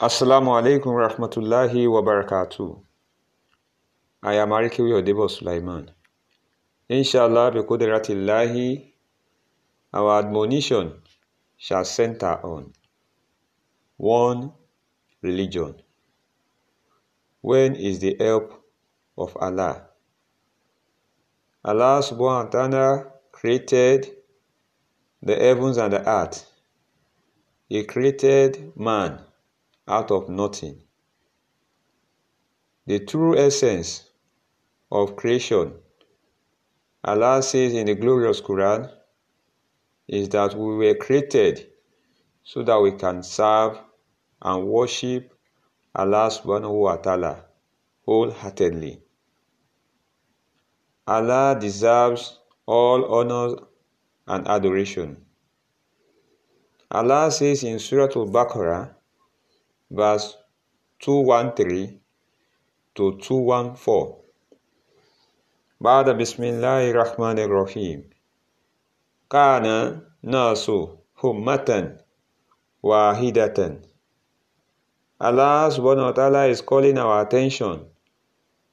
Assalamu alaikum rahmatullahi wa barakatuh. I am Arikiwi Odebo Sulaiman. Inshallah, bi kudratillahi, our admonition shall center on one religion. When is the help of Allah? Allah subhanahu wa ta'ala created the heavens and the earth. He created man out of nothing. The true essence of creation, Allah says in the glorious Quran, is that we were created so that we can serve and worship Allah subhanahu wa ta'ala wholeheartedly. Allah deserves all honor and adoration. Allah says in Surah Al-Baqarah, verse 213 to 214, بعد بسم الله الرحمن الرحيم كان ناس همة واحدة Allah subhanahu wa ta'ala is calling our attention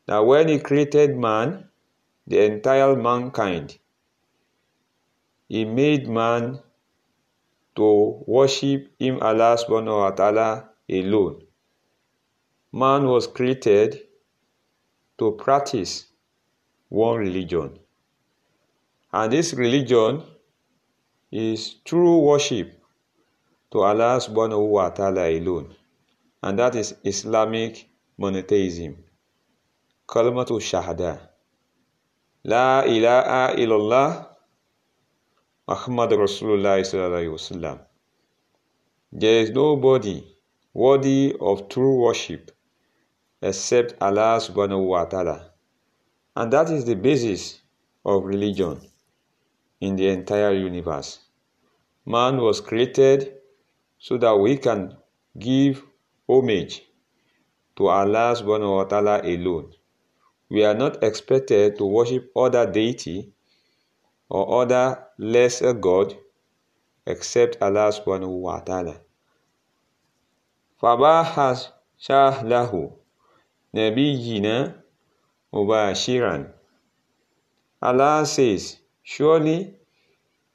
that when He created man, the entire mankind, He made man to worship Him, Allah subhanahu wa ta'ala alone. Man was created to practice one religion. And this religion is true worship to Allah subhanahu wa ta'ala alone. And that is Islamic monotheism. Kalimatu Shahada. La ilaha illallah Muhammad Rasulullah sallallahu wasallam. There is nobody worthy of true worship except Allah subhanahu wa ta'ala. And that is the basis of religion in the entire universe. Man was created so that we can give homage to Allah subhanahu wa ta'ala alone. We are not expected to worship other deity or other lesser God except Allah subhanahu wa ta'ala. فَبَاحَ شَهْلَهُ نَبِيِّنَا مُبَاشِرًا Allah says, Surely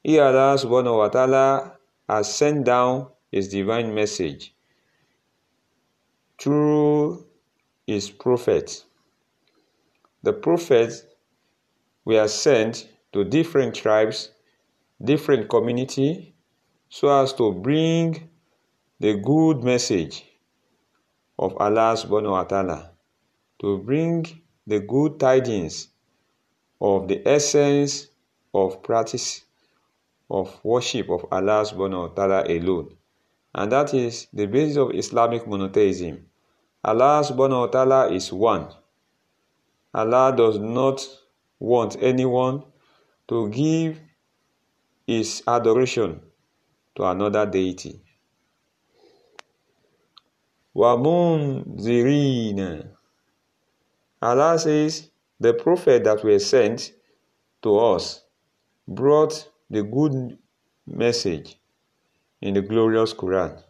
He Allah subhanahu wa ta'ala has sent down His divine message through His prophets. The prophets were sent to different tribes, different community, so as to bring the good message of Allah subhanahu wa ta'ala, to bring the good tidings of the essence of practice of worship of Allah subhanahu wa ta'ala alone. And that is the basis of Islamic monotheism. Allah subhanahu wa ta'ala is one. Allah does not want anyone to give his adoration to another deity. وَمُنذِرِينَ Allah says, the prophet that were sent to us brought the good message in the glorious Quran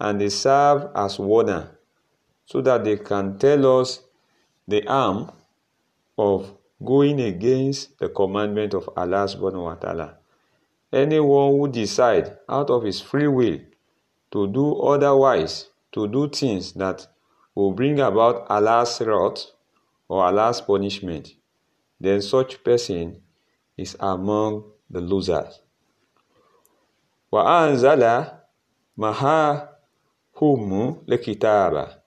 and they serve as warner so that they can tell us the harm of going against the commandment of Allah subhanahu wa ta'ala. Anyone who decide out of his free will to do otherwise, to do things that will bring about Allah's wrath or Allah's punishment, then such person is among the losers. وأنزل معهم الكتاب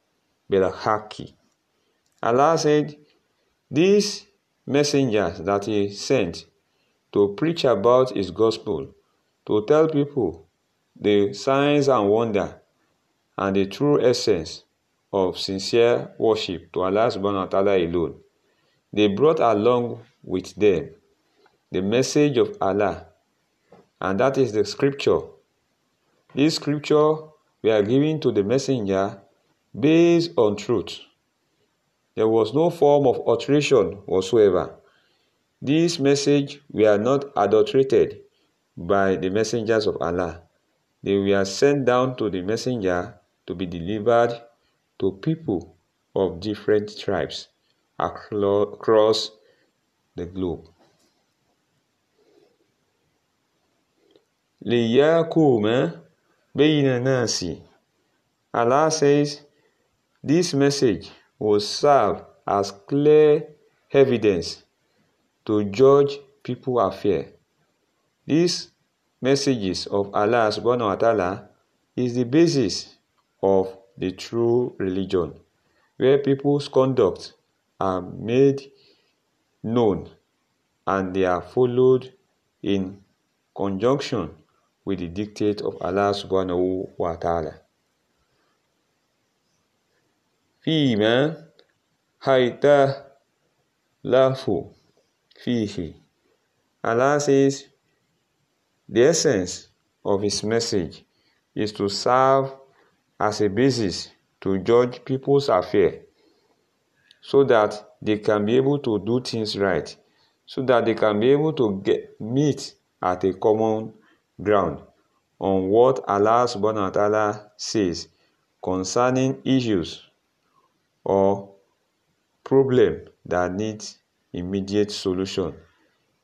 بالحق Allah said, These messengers that He sent to preach about His gospel, to tell people the signs and wonder and the true essence of sincere worship to Allah subhanahu wa ta'ala alone. They brought along with them the message of Allah, and that is the scripture. This scripture we are giving to the messenger based on truth. There was no form of alteration whatsoever. This message we are not adulterated by the messengers of Allah. They were sent down to the messenger to be delivered to people of different tribes across the globe. لِيَقُومَ بَيْنَ النَّاسِ Allah says this message will serve as clear evidence to judge people affair. These messages of Allah subhanahu wa ta'ala is the basis of the true religion, where people's conduct are made known and they are followed in conjunction with the dictate of Allah subhanahu wa ta'ala. فيما lafu fihi. Allah says the essence of his message is to serve as a basis to judge people's affair so that they can be able to do things right so that they can be able to get meet at a common ground on what Allah subhanahu wa ta'ala says concerning issues or problem that needs immediate solution.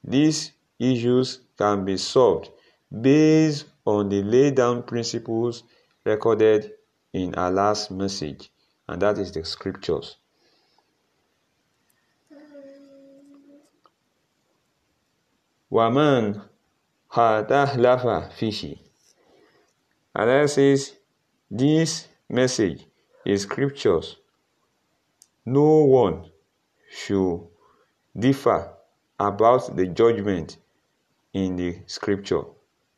These issues can be solved based on the laid down principles recorded in Allah's message, and that is the scriptures. Waman hadahlafa fishi. Allah says this message is scriptures no one should differ about the judgment in the scripture.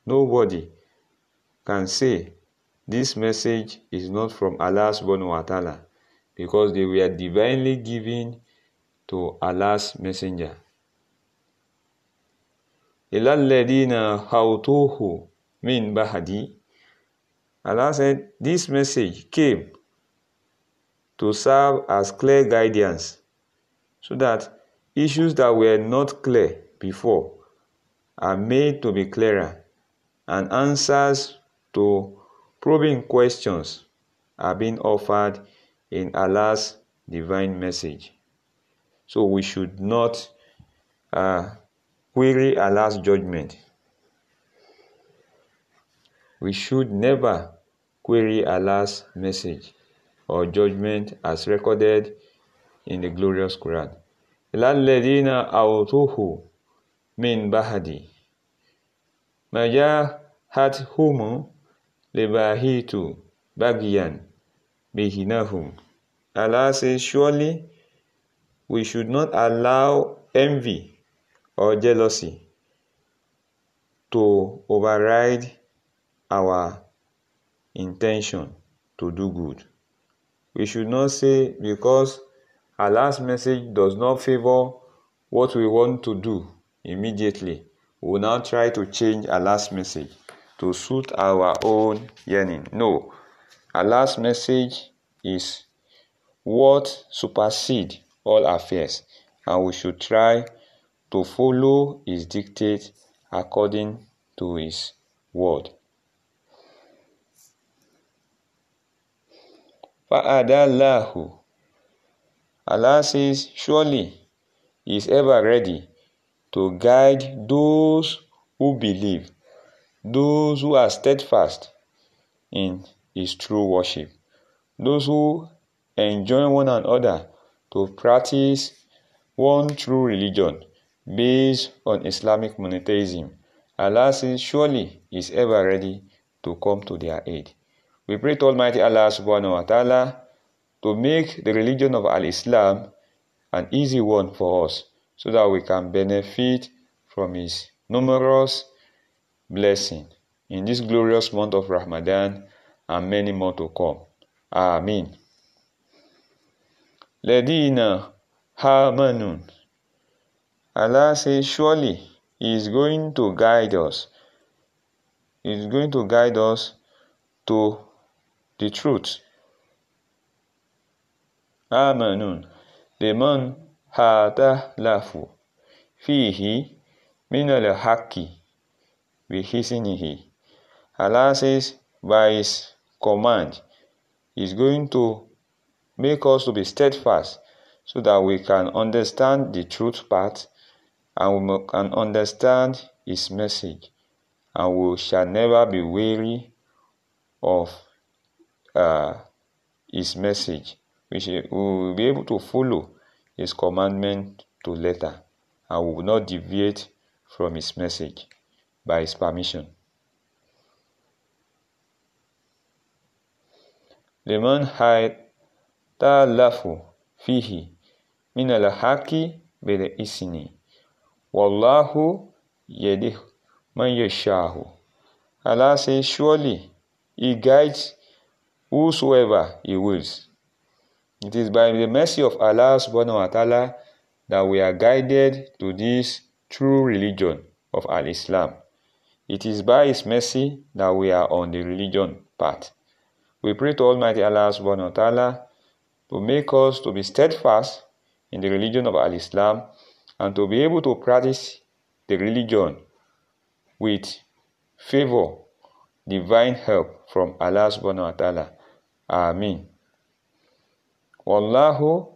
Nobody can say this message is not from Allah subhanahu wa ta'ala because they were divinely given to Allah's messenger. إِلَى الَّذِينَ هَوْتُوهُ مِنْ بَهَدِي Allah said, this message came to serve as clear guidance so that issues that were not clear before are made to be clearer and answers to probing questions are being offered in Allah's divine message. So we should not uh, query Allah's judgment. We should never query Allah's message or judgment as recorded in the glorious Quran. الَّذِينَ أَوْتُوهُ مِنْ بَهَدِ مَا Libahitu Bagian Bihinahum. Allah says, Surely we should not allow envy or jealousy to override our intention to do good. We should not say because Allah's message does not favor what we want to do immediately, we will now try to change Allah's message. To suit our own yearning. No, Allah's message is what supersedes all affairs, and we should try to follow His dictate according to His word. Fa'adallahu. Allah says, Surely He is ever ready to guide those who believe, those who are steadfast in His true worship, those who enjoin one another to practice one true religion based on Islamic monotheism. Allah says, Surely is ever ready to come to their aid. We pray to Almighty Allah subhanahu wa ta'ala to make the religion of Al-Islam an easy one for us so that we can benefit from His numerous blessings in this glorious month of Ramadan and many more to come. Amen. Ladina Hamanun. Allah says, Surely He is going to guide us. He is going to guide us to the truth. آمنون لمن هتلف فيه من الحق بحسنه Allah says by his command is going to make us to be steadfast so that we can understand the truth part and we can understand his message and we shall never be weary of uh, his message we, shall, we will be able to follow his commandment to letter and we will not deviate from his message by his permission لمن تالف فيه من الحق بالإسن والله يده man yashahu. Allah says, Surely He guides whosoever He wills. It is by the mercy of Allah subhanahu wa ta'ala that we are guided to this true religion of Al Islam. It is by His mercy that we are on the religion path. We pray to Almighty Allah subhanahu wa ta'ala to make us to be steadfast in the religion of Al Islam and to be able to practice the religion with favor, divine help from Allah subhanahu wa ta'ala. Amin. Wallahu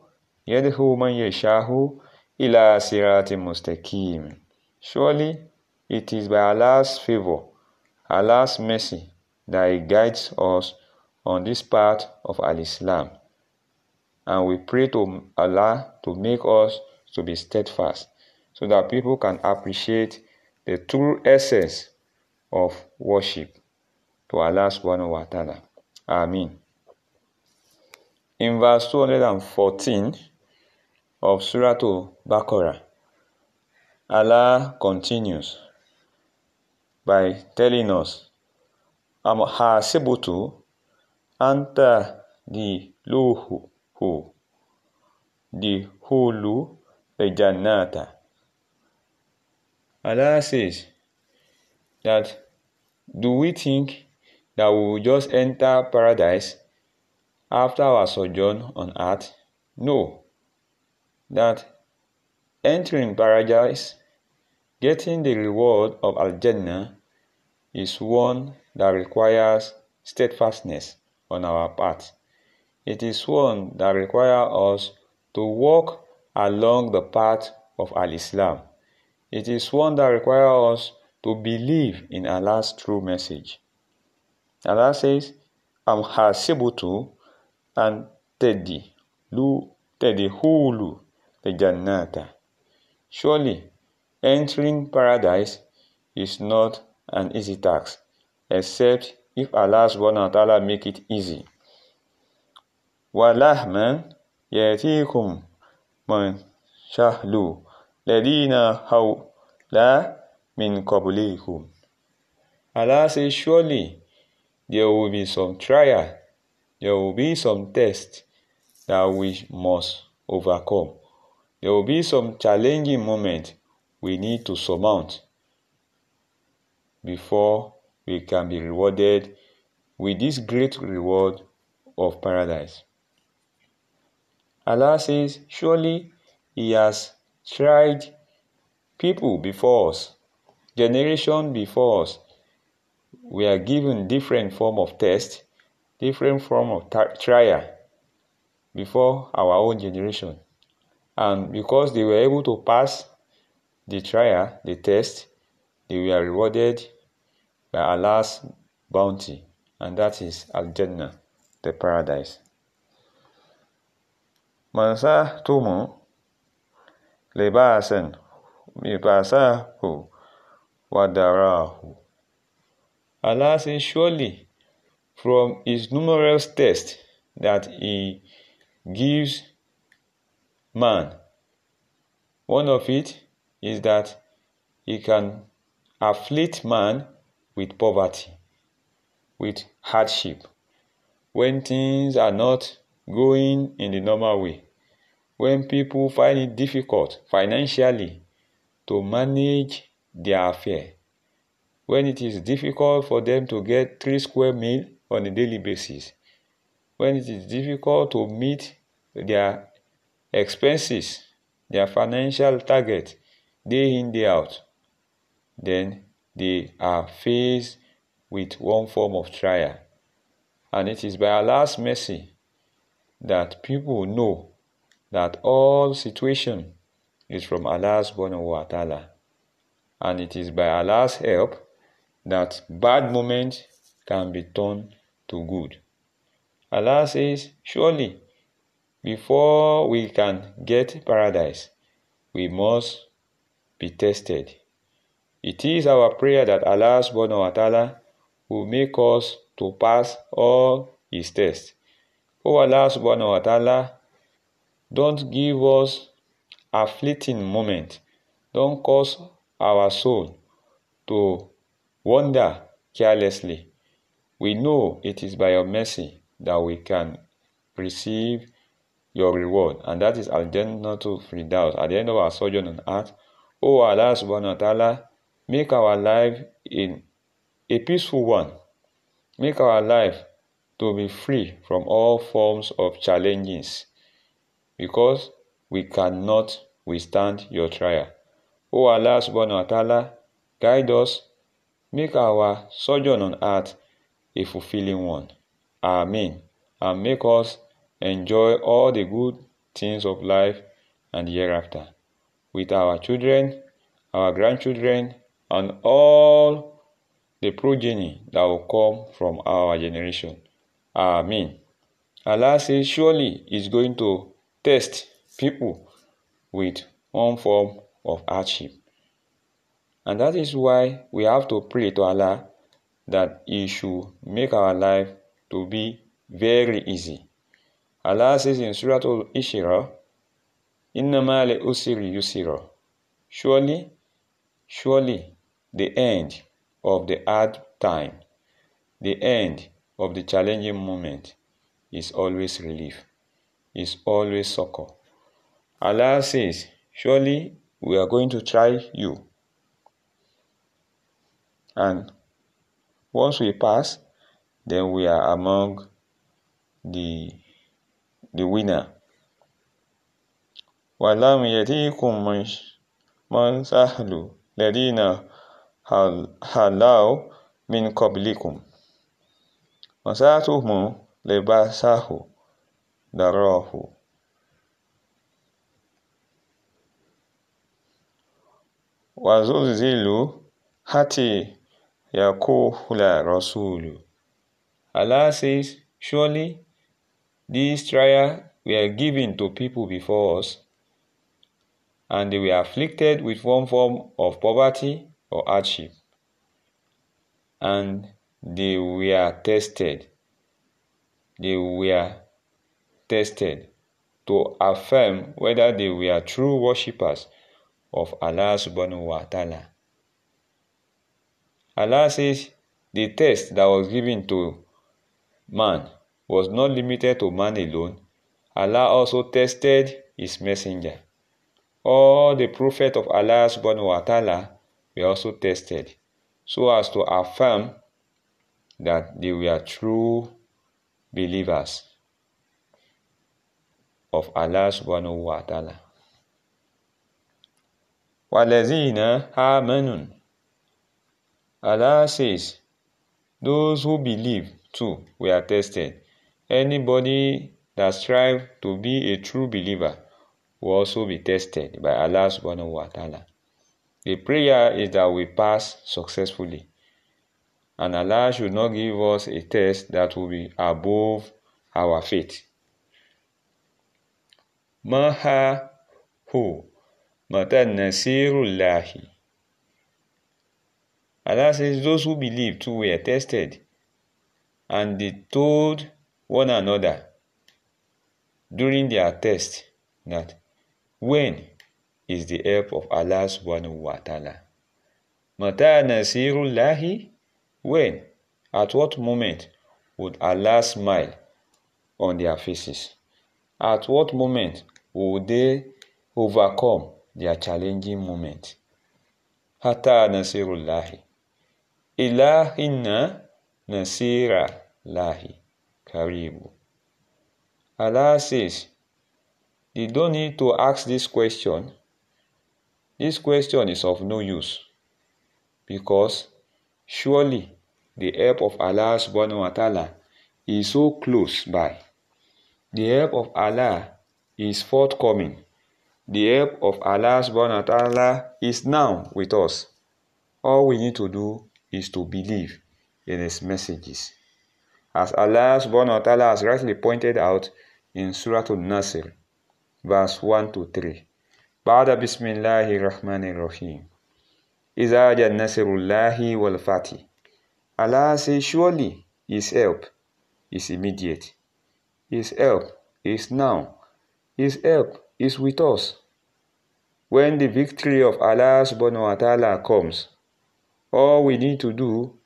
yadhu man yashahu ila siratim mustaqim. Surely it is by Allah's favor, Allah's mercy that He guides us on this path of Al-Islam. And we pray to Allah to make us to be steadfast so that people can appreciate the true essence of worship to Allah subhanahu wa ta'ala. Amen. In verse 214 of Surah Baqarah, Allah continues by telling us, Am hasibutu anta di luhu hu di hulu jannata Allah says that do we think that we will just enter paradise after our sojourn on earth? No. That entering paradise, getting the reward of Al Jannah, is one that requires steadfastness on our part. It is one that requires us to walk along the path of Al Islam. It is one that requires us to believe in Allah's true message. Allah says, Am hasibutu and tedi lu tedi hulu the jannata. Surely, entering paradise is not an easy task, except if Allah subhanahu wa ta'ala make it easy. Walahman yatikum man shahlu ladina la min qablikum. Allah says, surely there will be some trial, there will be some test that we must overcome. There will be some challenging moment we need to surmount before we can be rewarded with this great reward of paradise. Allah says, Surely He has tried people before us, generation before us. We are given different form of test, different form of trial before our own generation. And because they were able to pass the trial, the test, they were rewarded by Allah's bounty, and that is Al Jannah, the paradise. Mansa tumu libasan libasahu wadarahu. Allah says, surely from his numerous tests that he gives man, one of it is that he can afflict man with poverty, with hardship, when things are not going in the normal way when people find it difficult financially to manage their affair, when it is difficult for them to get three square meal on a daily basis, when it is difficult to meet their expenses, their financial target day in, day out, then they are faced with one form of trial. And it is by Allah's mercy that people know that all situation is from Allah's subhanahu wa ta'ala. And it is by Allah's help that bad moments can be turned to good. Allah says, Surely, before we can get paradise, we must be tested. It is our prayer that Allah subhanahu wa ta'ala will make us to pass all his tests. Oh Allah subhanahu wa ta'ala, don't give us a fleeting moment. Don't cause our soul to wander carelessly. We know it is by your mercy that we can receive your reward, and that is Al-Jannatu Firdaus at the end of our sojourn on earth. O Allah subhanahu wa ta'ala, make our life in a peaceful one. Make our life to be free from all forms of challenges because we cannot withstand your trial. O Allah subhanahu wa ta'ala, guide us, make our sojourn on earth a fulfilling one. Amen. And make us enjoy all the good things of life and hereafter with our children, our grandchildren, and all the progeny that will come from our generation. Amen. Allah says, surely is going to test people with one form of hardship. And that is why we have to pray to Allah that He should make our life to be very easy. Allah says in Surah Al-Ishra, Innama usiri yusira. Surely, surely, the end of the hard time, the end of the challenging moment is always relief, is always succor. Allah says, Surely we are going to try you. And once we pass, then we are among the the winner. ولم يأتيكم من سهل الذين هلوا من قبلكم مساتهم لباسه دراه وزلزلوا حتى يقول رسول Allah says, Surely these trials were given to people before us, and they were afflicted with one form of poverty or hardship, and they were tested. They were tested to affirm whether they were true worshippers of Allah subhanahu wa ta'ala. Allah says the test that was given to man was not limited to man alone. Allah also tested his messenger. All the prophets of Allah subhanahu wa ta'ala were also tested so as to affirm that they were true believers of Allah subhanahu wa ta'ala. وَالَّذِينَ آمَنُوا Allah says, those who believe too were tested. Anybody that strive to be a true believer will also be tested by Allah subhanahu wa ta'ala. The prayer is that we pass successfully. And Allah should not give us a test that will be above our faith. Maha hu mata nasirullahi. Allah says those who believe too were tested and they told one another during their test that when is the help of Allah subhanahu wa ta'ala. Mata nasirullahi when? At what moment would Allah smile on their faces? At what moment would they overcome their challenging moment? Hata nasirullahi. Ilahinna nasira lahi karibu. Allah says, they don't need to ask this question. This question is of no use because surely the help of Allah subhanahu wa ta'ala is so close by. The help of Allah is forthcoming. The help of Allah subhanahu wa ta'ala is now with us. All we need to do is to believe in His messages. As Allah subhanahu wa ta'ala has rightly pointed out in Surah Al-Nasr, verse 1 to 3. بعد بسم الله الرحمن الرحيم إذا جاء نصر الله والفتح Allah says surely His help is immediate. His help is now. His help is with us. When the victory of Allah subhanahu wa ta'ala comes, all we need to do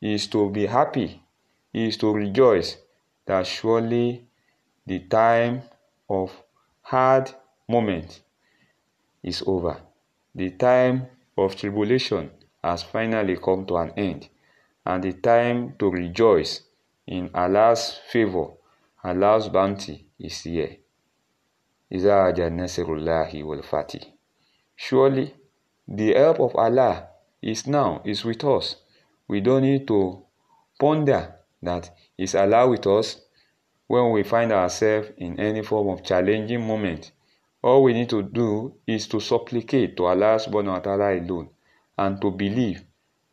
is to be happy, is to rejoice that surely the time of hard moment is over. The time of tribulation has finally come to an end, and the time to rejoice in Allah's favor, Allah's bounty is here. Surely, the help of Allah is now, is with us. We don't need to ponder that is Allah with us when we find ourselves in any form of challenging moment all we need to do is to supplicate to Allah subhanahu wa ta'ala alone and to believe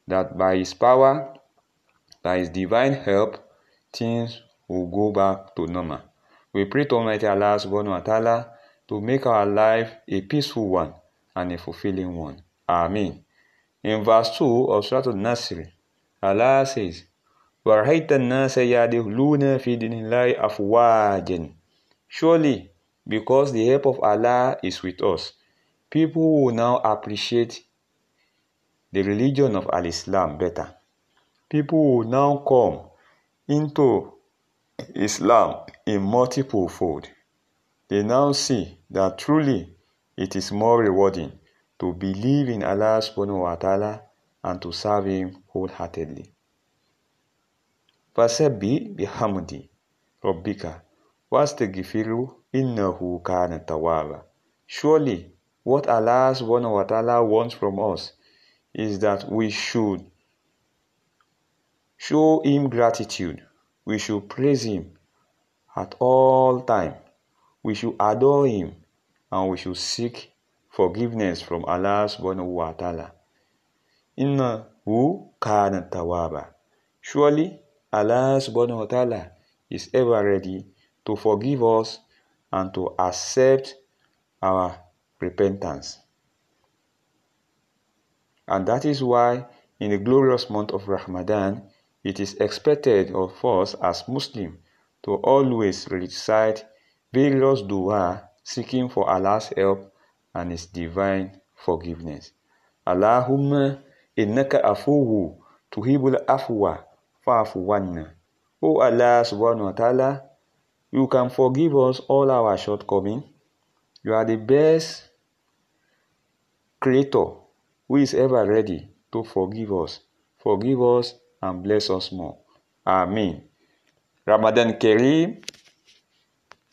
that by His power, by His divine help, things will go back to normal. We pray to Almighty Allah subhanahu wa ta'ala to make our life a peaceful one and a fulfilling one. Amen. In verse 2 of Surah Al-Nasr, Allah says, وَرَحَيْتَ النَّاسَ يَدِخْلُونَ فِي دِينِ اللَّهِ أَفْوَاجًا Surely because the help of Allah is with us, people will now appreciate the religion of Al Islam better. People will now come into Islam in multiple fold. They now see that truly it is more rewarding to believe in Allah subhanahu wa ta'ala and to serve Him wholeheartedly. Fasabbi bihamdi rabbika wastaghfiru innahu kana tawwaba. Surely, what Allah subhanahu wa ta'ala wants from us is that we should show Him gratitude. We should praise Him at all time. We should adore Him and we should seek forgiveness from Allah subhanahu wa ta'ala. Innahu kana tawwaba. Surely, Allah subhanahu wa ta'ala is ever ready to forgive us and to accept our repentance. And that is why in the glorious month of Ramadan, it is expected of us as Muslims to always recite various dua seeking for Allah's help and His divine forgiveness. Allahumma innaka afuwu tuhibul afwa fa'fu wanna. O Allah subhanahu wa ta'ala, you can forgive us all our shortcomings. You are the best creator who is ever ready to forgive us. Forgive us and bless us more. Amen. Ramadan Kareem.